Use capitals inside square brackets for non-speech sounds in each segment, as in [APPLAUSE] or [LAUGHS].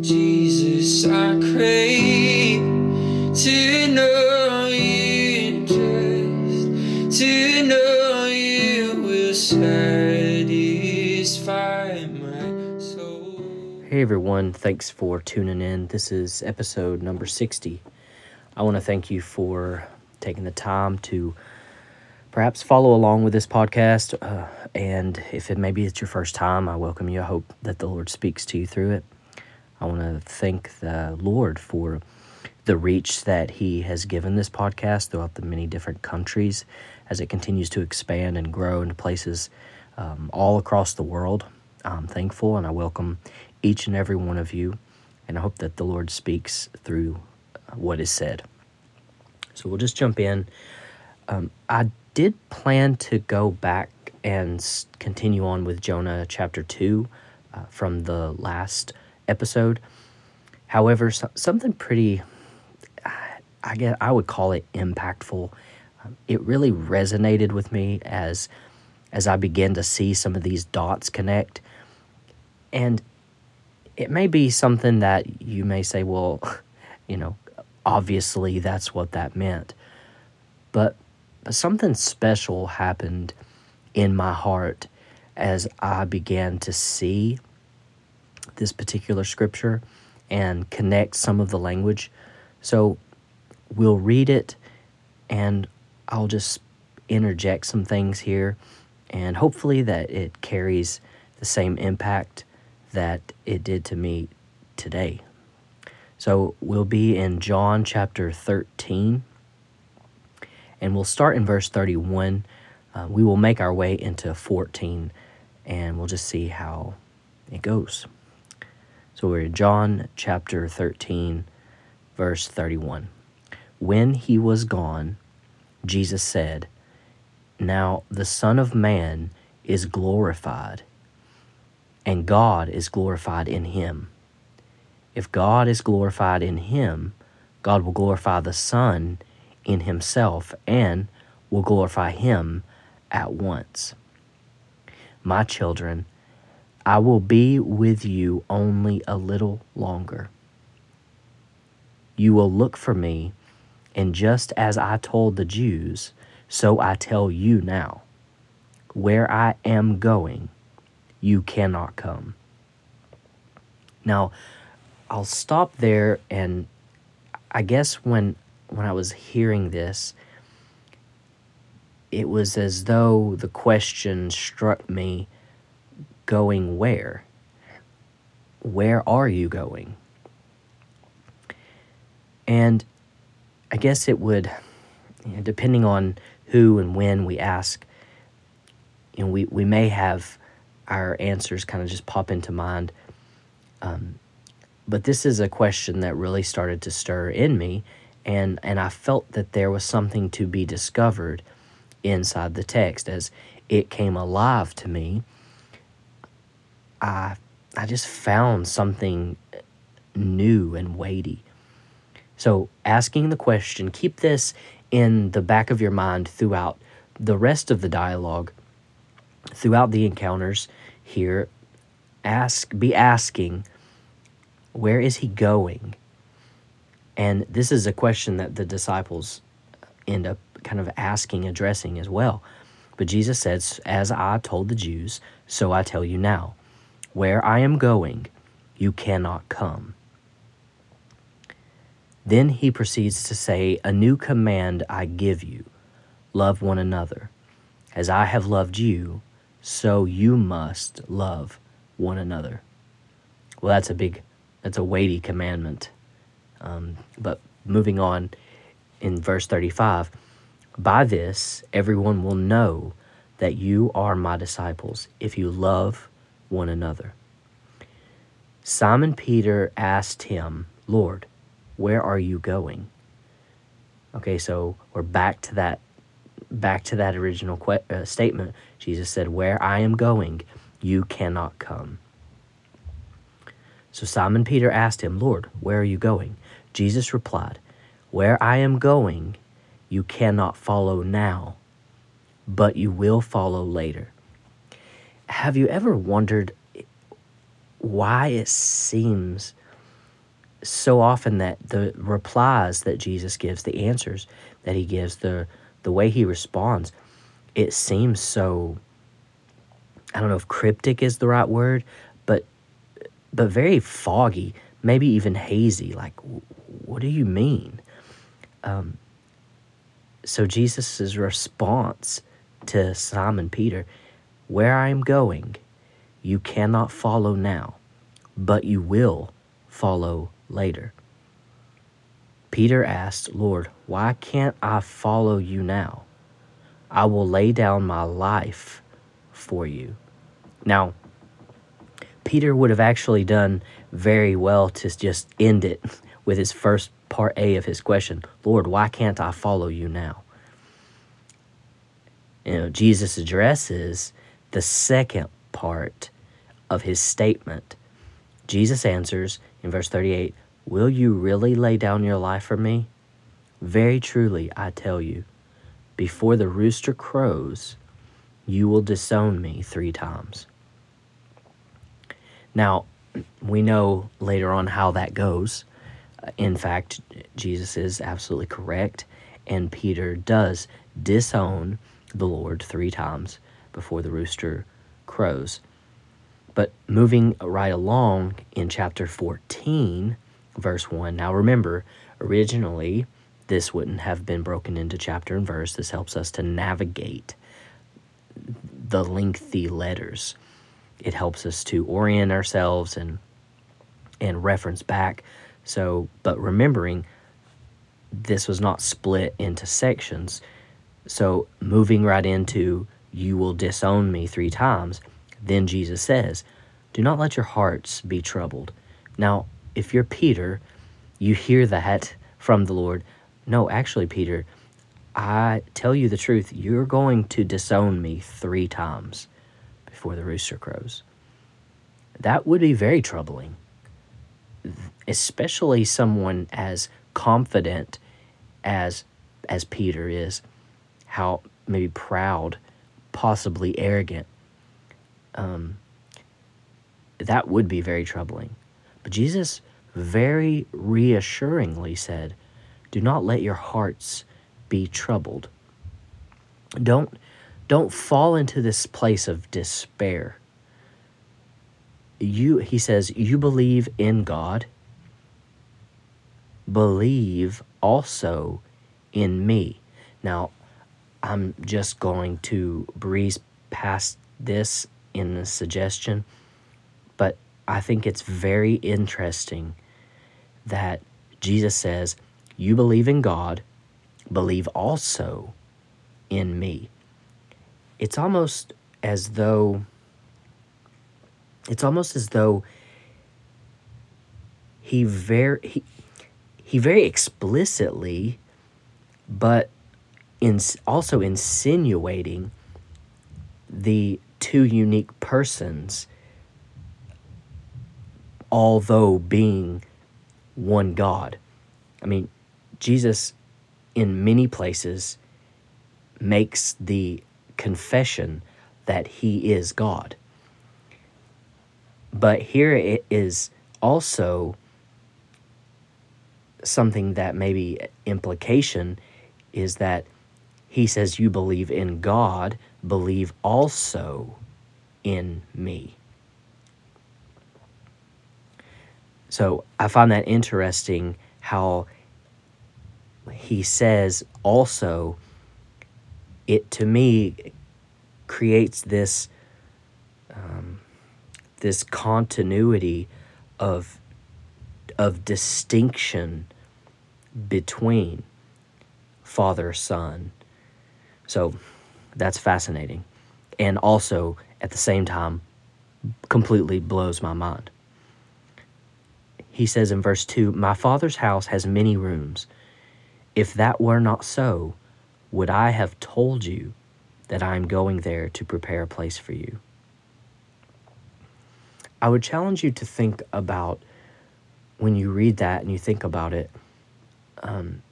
Jesus, I crave to know you. Hey everyone, thanks for tuning in. This is episode number 60. I want to thank you for taking the time to perhaps follow along with this podcast. Uh, and if it maybe it's your first time, I welcome you. I hope that the Lord speaks to you through it. I want to thank the Lord for the reach that He has given this podcast throughout the many different countries as it continues to expand and grow into places um, all across the world. I'm thankful and I welcome each and every one of you. And I hope that the Lord speaks through uh, what is said. So we'll just jump in. Um, I did plan to go back and continue on with Jonah chapter 2 uh, from the last episode. However, so, something pretty, I guess I would call it impactful. Um, it really resonated with me as as I began to see some of these dots connect. And it may be something that you may say, well, [LAUGHS] you know, obviously that's what that meant. But but something special happened in my heart as I began to see this particular scripture and connect some of the language. So we'll read it and I'll just interject some things here and hopefully that it carries the same impact that it did to me today. So we'll be in John chapter 13 and we'll start in verse 31. Uh, we will make our way into 14 and we'll just see how it goes. So we're John chapter 13, verse 31. When he was gone, Jesus said, Now the Son of Man is glorified, and God is glorified in him. If God is glorified in him, God will glorify the Son in himself and will glorify him at once. My children, I will be with you only a little longer. You will look for me, and just as I told the Jews, so I tell you now. Where I am going, you cannot come. Now, I'll stop there and I guess when when I was hearing this, it was as though the question struck me going where? Where are you going? And I guess it would, you know, depending on who and when we ask, you know, we, we may have our answers kind of just pop into mind. Um, but this is a question that really started to stir in me, and, and I felt that there was something to be discovered inside the text as it came alive to me. I I just found something new and weighty. So, asking the question, keep this in the back of your mind throughout the rest of the dialogue, throughout the encounters here. Ask, be asking, where is he going? And this is a question that the disciples end up kind of asking, addressing as well. But Jesus says, As I told the Jews, so I tell you now. Where I am going, you cannot come. Then he proceeds to say, A new command I give you love one another. As I have loved you, so you must love one another. Well, that's a big, that's a weighty commandment. Um, but moving on in verse 35 By this, everyone will know that you are my disciples if you love one another. Simon Peter asked him, Lord, where are you going? Okay, so we're back to that back to that original que- uh, statement. Jesus said, "Where I am going, you cannot come." So Simon Peter asked him, "Lord, where are you going?" Jesus replied, "Where I am going, you cannot follow now, but you will follow later." Have you ever wondered why it seems so often that the replies that Jesus gives, the answers that he gives, the the way he responds, it seems so I don't know if cryptic is the right word, but but very foggy, maybe even hazy. Like, what do you mean? Um, so Jesus' response to Simon Peter, where I am going, you cannot follow now, but you will follow later. Peter asked, Lord, why can't I follow you now? I will lay down my life for you. Now, Peter would have actually done very well to just end it [LAUGHS] with his first part A of his question Lord, why can't I follow you now? You know, Jesus addresses the second part of his statement. Jesus answers in verse 38 Will you really lay down your life for me? Very truly, I tell you, before the rooster crows, you will disown me three times. Now, we know later on how that goes. In fact, Jesus is absolutely correct, and Peter does disown the Lord three times before the rooster crows. But moving right along in chapter 14, verse 1. Now remember, originally, this wouldn't have been broken into chapter and verse. This helps us to navigate the lengthy letters. It helps us to orient ourselves and and reference back. So, but remembering this was not split into sections. So, moving right into you will disown me three times, then Jesus says, Do not let your hearts be troubled. Now, if you're Peter, you hear that from the Lord. No, actually, Peter, I tell you the truth, you're going to disown me three times before the rooster crows. That would be very troubling, especially someone as confident as as Peter is, how maybe proud, possibly arrogant. Um, that would be very troubling. But Jesus very reassuringly said, Do not let your hearts be troubled. Don't, don't fall into this place of despair. You, he says, you believe in God, believe also in me. Now, I'm just going to breeze past this in the suggestion, but I think it's very interesting that Jesus says, You believe in God, believe also in me. It's almost as though it's almost as though he very he, he very explicitly but in also insinuating the two unique persons although being one God. I mean, Jesus, in many places, makes the confession that he is God. But here it is also something that maybe implication is that he says, You believe in God, believe also in me. So I find that interesting how he says also it to me creates this um, this continuity of of distinction between father son so that's fascinating and also at the same time completely blows my mind he says in verse 2 My father's house has many rooms. If that were not so, would I have told you that I am going there to prepare a place for you? I would challenge you to think about when you read that and you think about it. Um,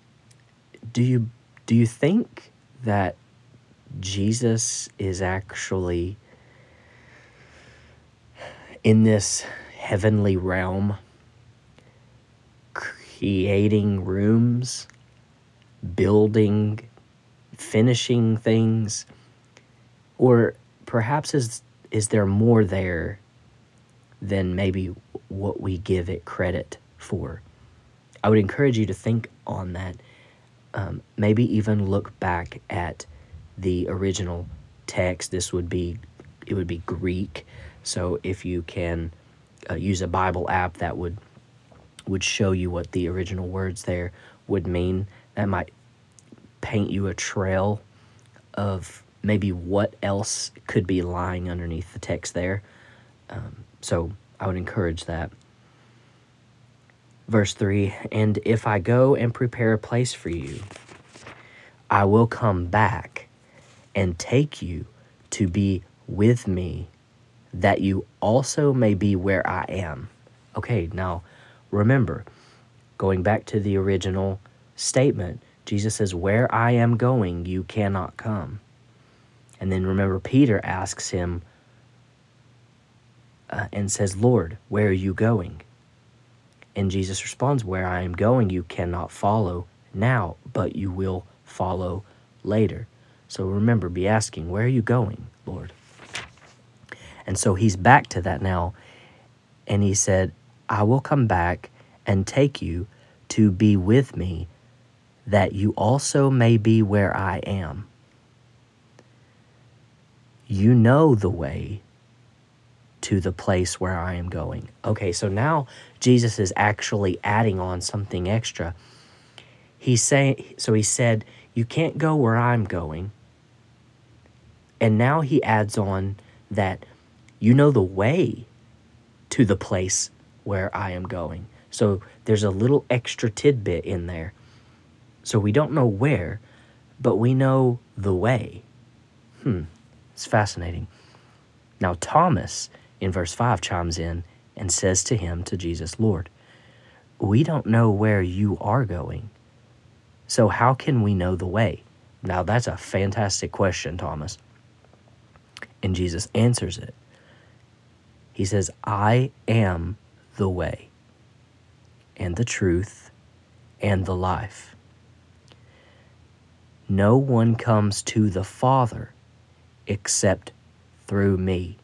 do you do you think that Jesus is actually in this heavenly realm creating rooms, building, finishing things? Or perhaps is, is there more there than maybe what we give it credit for? I would encourage you to think on that. Um, maybe even look back at the original text. This would be it would be Greek. So if you can uh, use a Bible app that would would show you what the original words there would mean, that might paint you a trail of maybe what else could be lying underneath the text there. Um, so I would encourage that. Verse 3 And if I go and prepare a place for you, I will come back and take you to be with me, that you also may be where I am. Okay, now remember, going back to the original statement, Jesus says, Where I am going, you cannot come. And then remember, Peter asks him uh, and says, Lord, where are you going? And Jesus responds, Where I am going, you cannot follow now, but you will follow later. So remember, be asking, Where are you going, Lord? And so he's back to that now. And he said, I will come back and take you to be with me, that you also may be where I am. You know the way to the place where I am going. Okay, so now Jesus is actually adding on something extra. He's saying, so he said, You can't go where I'm going. And now he adds on that you know the way to the place where I am going. So there's a little extra tidbit in there. So we don't know where, but we know the way. Hmm, it's fascinating. Now, Thomas in verse 5 chimes in and says to him, to Jesus, Lord, we don't know where you are going. So how can we know the way? Now, that's a fantastic question, Thomas. And Jesus answers it. He says, I am the way and the truth and the life. No one comes to the Father except through me.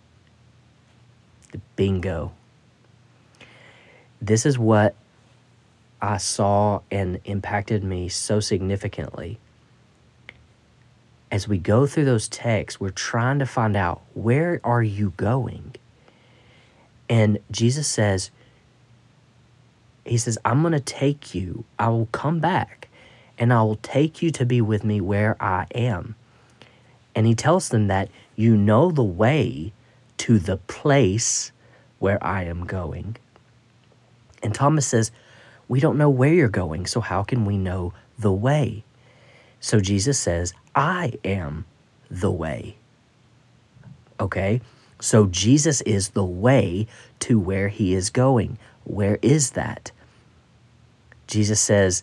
Bingo. This is what I saw and impacted me so significantly. As we go through those texts, we're trying to find out where are you going? And Jesus says, He says, I'm going to take you, I will come back, and I will take you to be with me where I am. And He tells them that you know the way to the place where I am going. And Thomas says, We don't know where you're going, so how can we know the way? So Jesus says, I am the way. Okay? So Jesus is the way to where he is going. Where is that? Jesus says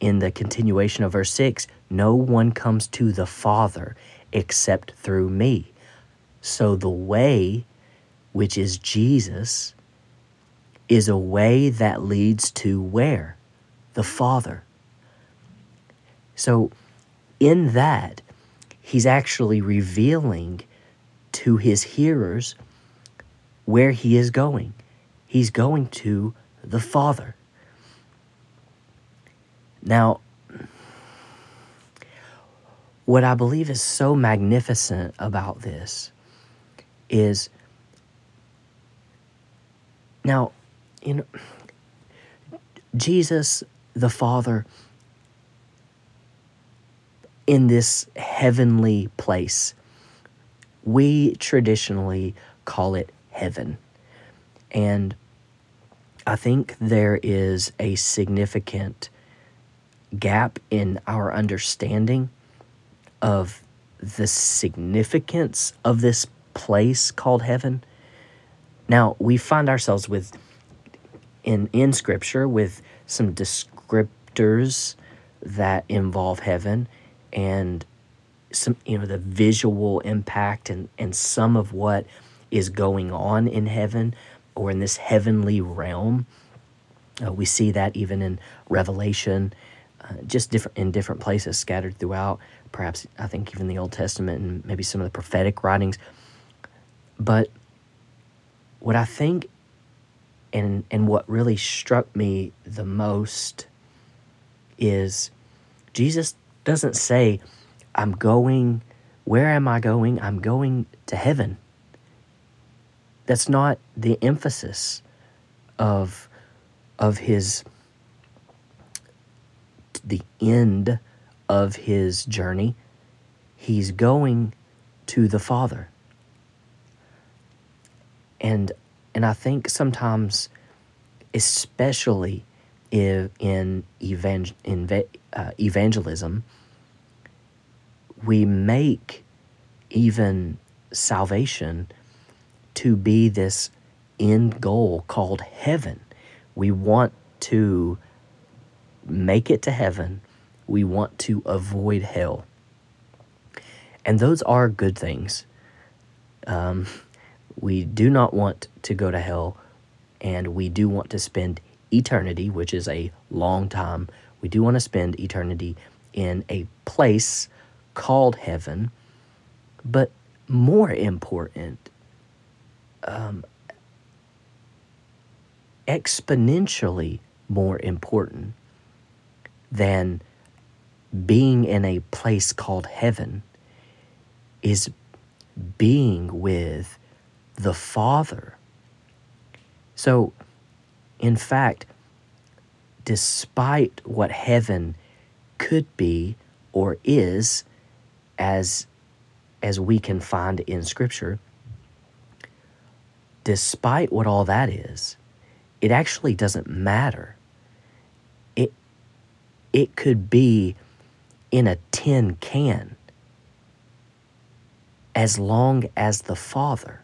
in the continuation of verse 6 No one comes to the Father except through me. So the way, which is Jesus, is a way that leads to where? The Father. So in that, he's actually revealing to his hearers where he is going. He's going to the Father. Now, what I believe is so magnificent about this is now, you know, Jesus, the Father, in this heavenly place we traditionally call it heaven. And I think there is a significant gap in our understanding of the significance of this place called heaven. Now, we find ourselves with in in scripture with some descriptors that involve heaven and some you know the visual impact and and some of what is going on in heaven or in this heavenly realm Uh, we see that even in Revelation, uh, just different in different places scattered throughout. Perhaps I think even the Old Testament and maybe some of the prophetic writings. But what I think and and what really struck me the most is Jesus doesn't say, I'm going, where am I going? I'm going to heaven. That's not the emphasis of, of his, the end of his journey. He's going to the Father. And, and I think sometimes, especially in, evangel- in uh, evangelism, we make even salvation to be this end goal called heaven. We want to make it to heaven. We want to avoid hell. And those are good things. Um, we do not want to go to hell, and we do want to spend eternity, which is a long time. We do want to spend eternity in a place called heaven, but more important, um, exponentially more important than being in a place called heaven is being with the Father. So, in fact, despite what heaven could be or is, as as we can find in scripture despite what all that is it actually doesn't matter. It it could be in a tin can as long as the father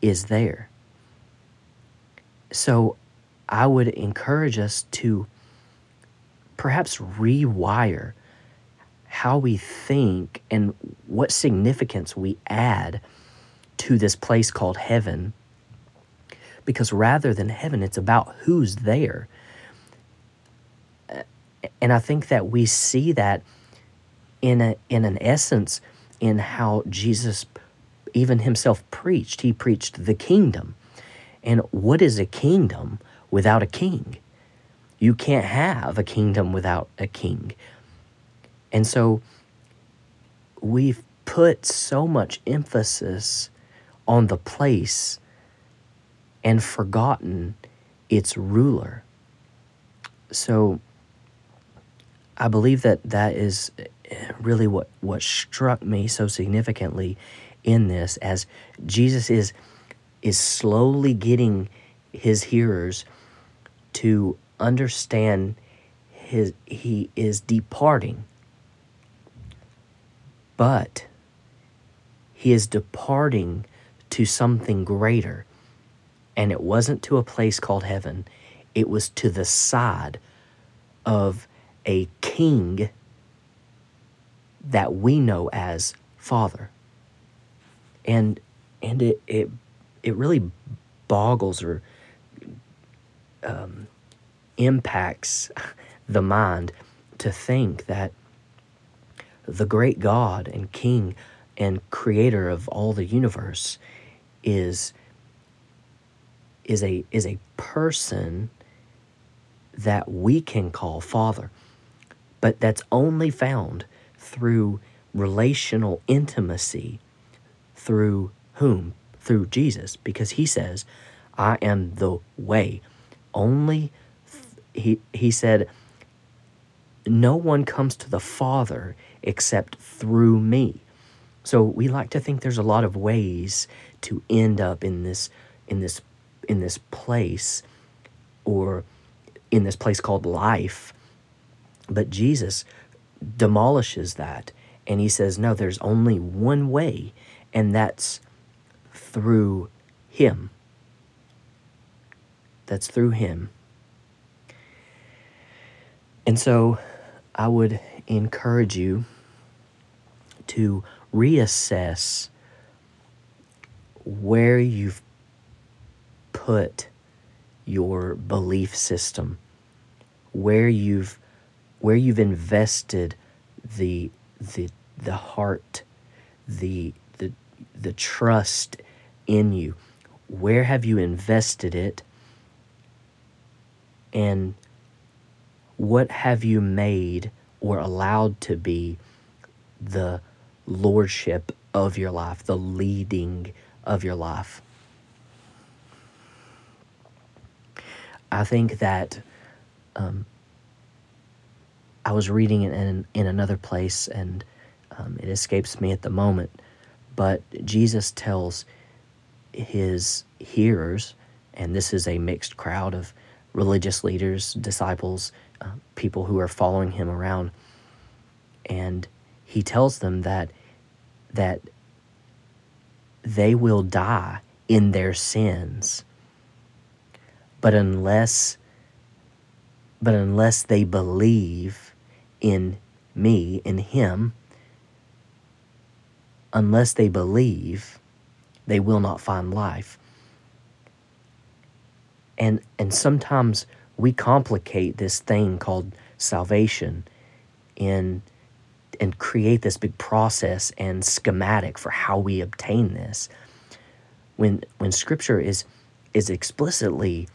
is there. So i would encourage us to perhaps rewire how we think and what significance we add to this place called heaven. Because rather than heaven, it's about who's there. And I think that we see that in, a, in an essence in how Jesus even himself preached. He preached the kingdom. And what is a kingdom without a king? You can't have a kingdom without a king. And so we've put so much emphasis on the place and forgotten its ruler. So I believe that that is eh, really what, what struck me so significantly in this as Jesus is is slowly getting his hearers to understand his he is departing but he is departing to something greater. And it wasn't to a place called heaven, it was to the side of a king that we know as Father. And and it it it really boggles or um, impacts the mind to think that the great God and King and creator of all the universe is is a is a person that we can call father but that's only found through relational intimacy through whom? Through Jesus because he says I am the way only he he said no one comes to the father except through me. So we like to think there's a lot of ways to end up in this in this in this place or in this place called life. But Jesus demolishes that and he says no there's only one way and that's through him. That's through him. And so I would encourage you to reassess where you've put your belief system where you've where you've invested the the the heart, the the the trust in you. Where have you invested it? And what have you made or allowed to be the lordship of your life, the leading of your life? I think that um, I was reading it in, in another place and um, it escapes me at the moment, but Jesus tells his hearers, and this is a mixed crowd of religious leaders, disciples, uh, people who are following him around, and he tells them that that they will die in their sins but unless but unless they believe in me, in him, unless they believe, they will not find life. And and sometimes we complicate this thing called salvation in and create this big process and schematic for how we obtain this. When when scripture is is explicitly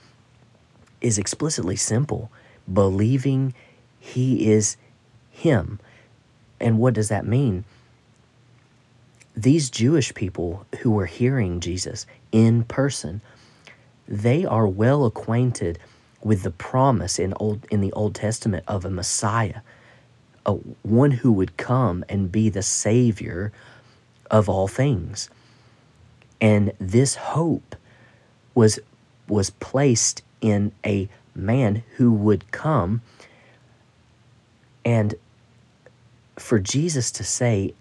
is explicitly simple believing he is him. And what does that mean? These Jewish people who were hearing Jesus in person, they are well acquainted with the promise in old in the Old Testament of a Messiah, a one who would come and be the savior of all things. And this hope was was placed in a man who would come and for Jesus to say,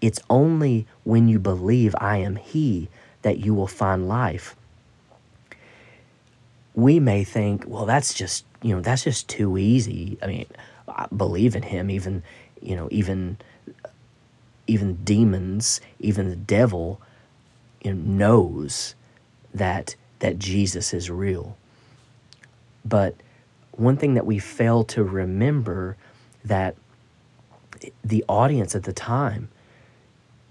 it's only when you believe I am He that you will find life. We may think, well, that's just, you know, that's just too easy. I mean, I believe in Him, even, you know, even, even demons, even the devil, you know, knows that that Jesus is real. But one thing that we fail to remember that the audience at the time,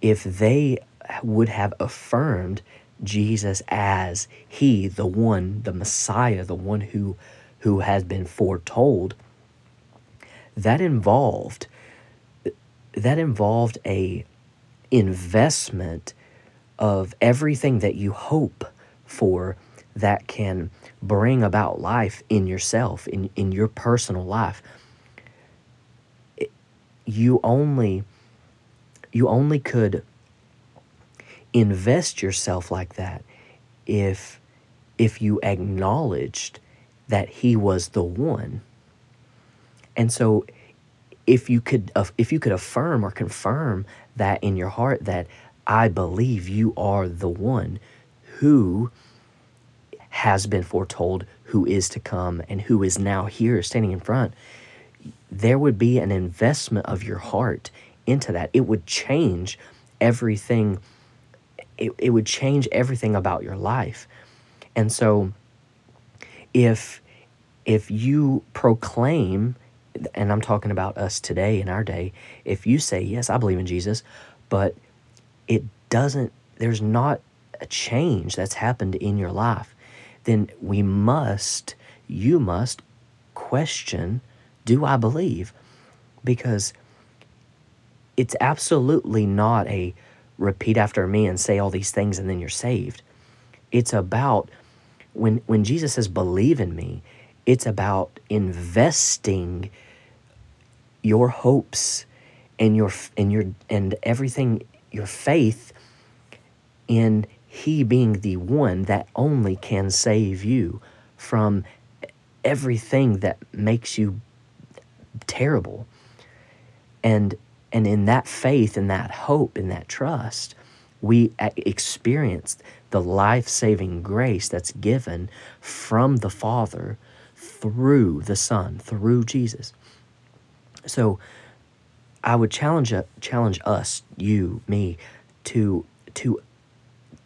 if they would have affirmed Jesus as he, the one, the Messiah, the one who who has been foretold, that involved that involved a investment of everything that you hope for that can bring about life in yourself, in, in your personal life. You only you only could invest yourself like that if if you acknowledged that he was the one. And so if you could if you could affirm or confirm that in your heart that I believe you are the one who has been foretold, who is to come, and who is now here standing in front, there would be an investment of your heart into that. It would change everything. It, it would change everything about your life. And so if if you proclaim and I'm talking about us today in our day, if you say, Yes, I believe in Jesus, but it doesn't, there's not a change that's happened in your life, then we must, you must question do I believe? Because it's absolutely not a repeat after me and say all these things and then you're saved. It's about when when Jesus says believe in me, it's about investing your hopes and your and your and everything your faith in he being the one that only can save you from everything that makes you terrible. And and in that faith in that hope in that trust, we experience the life-saving grace that's given from the Father through the Son, through Jesus. So I would challenge challenge us, you, me, to to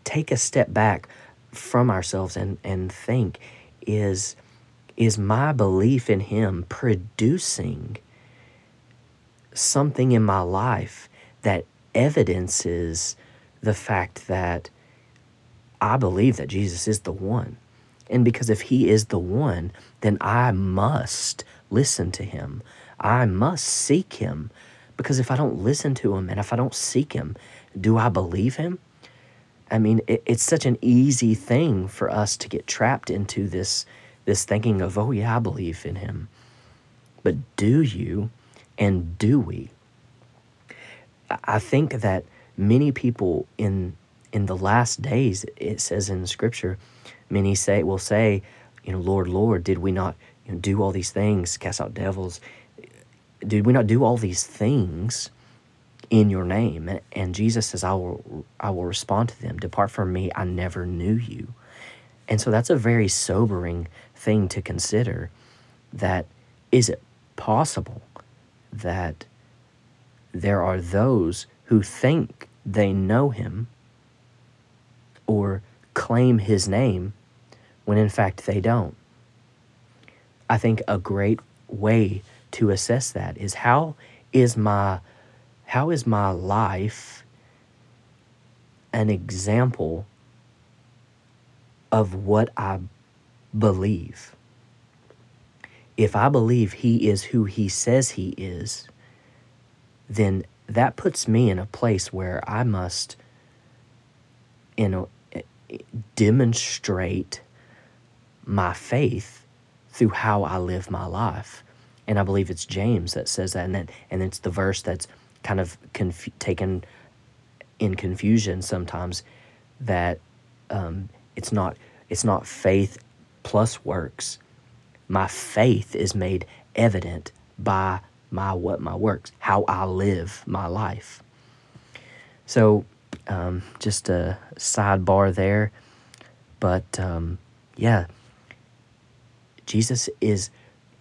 take a step back from ourselves and, and think is is my belief in Him producing something in my life that evidences the fact that I believe that Jesus is the one. And because if He is the one, then I must listen to Him. I must seek Him. Because if I don't listen to Him and if I don't seek Him, do I believe Him? I mean, it, it's such an easy thing for us to get trapped into this this thinking of, oh yeah, I believe in him. But do you and do we? I think that many people in in the last days, it says in scripture, many say will say, you know, Lord, Lord, did we not you know, do all these things, cast out devils? Did we not do all these things in your name? And Jesus says, I will I will respond to them. Depart from me, I never knew you. And so that's a very sobering thing to consider that is it possible that there are those who think they know him or claim his name when in fact they don't. I think a great way to assess that is how is my how is my life an example of what I believe. If I believe he is who he says he is, then that puts me in a place where I must you know demonstrate my faith through how I live my life. And I believe it's James that says that and that and it's the verse that's kind of conf- taken in confusion sometimes that um, it's not it's not faith plus works. My faith is made evident by my what my works, how I live my life. So, um, just a sidebar there, but um, yeah, Jesus is.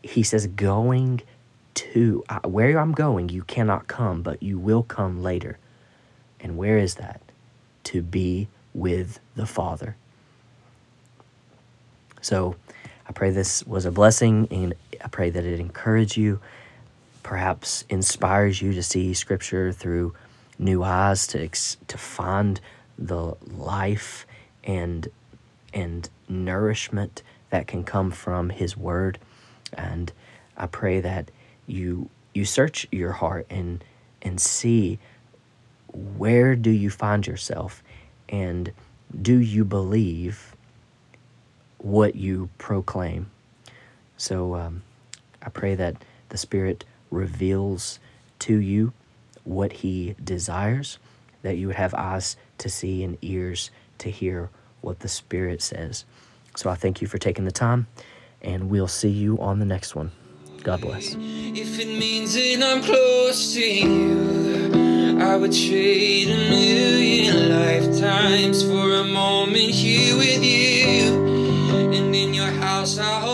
He says, going to where I'm going, you cannot come, but you will come later. And where is that? To be with the Father. So I pray this was a blessing and I pray that it encouraged you, perhaps inspires you to see Scripture through new eyes, to, to find the life and, and nourishment that can come from His Word. And I pray that you you search your heart and and see where do you find yourself and do you believe what you proclaim. So um, I pray that the Spirit reveals to you what He desires, that you would have eyes to see and ears to hear what the Spirit says. So I thank you for taking the time, and we'll see you on the next one. God bless. If it means that I'm close to you, I would trade a million lifetimes for a moment here with you. nossa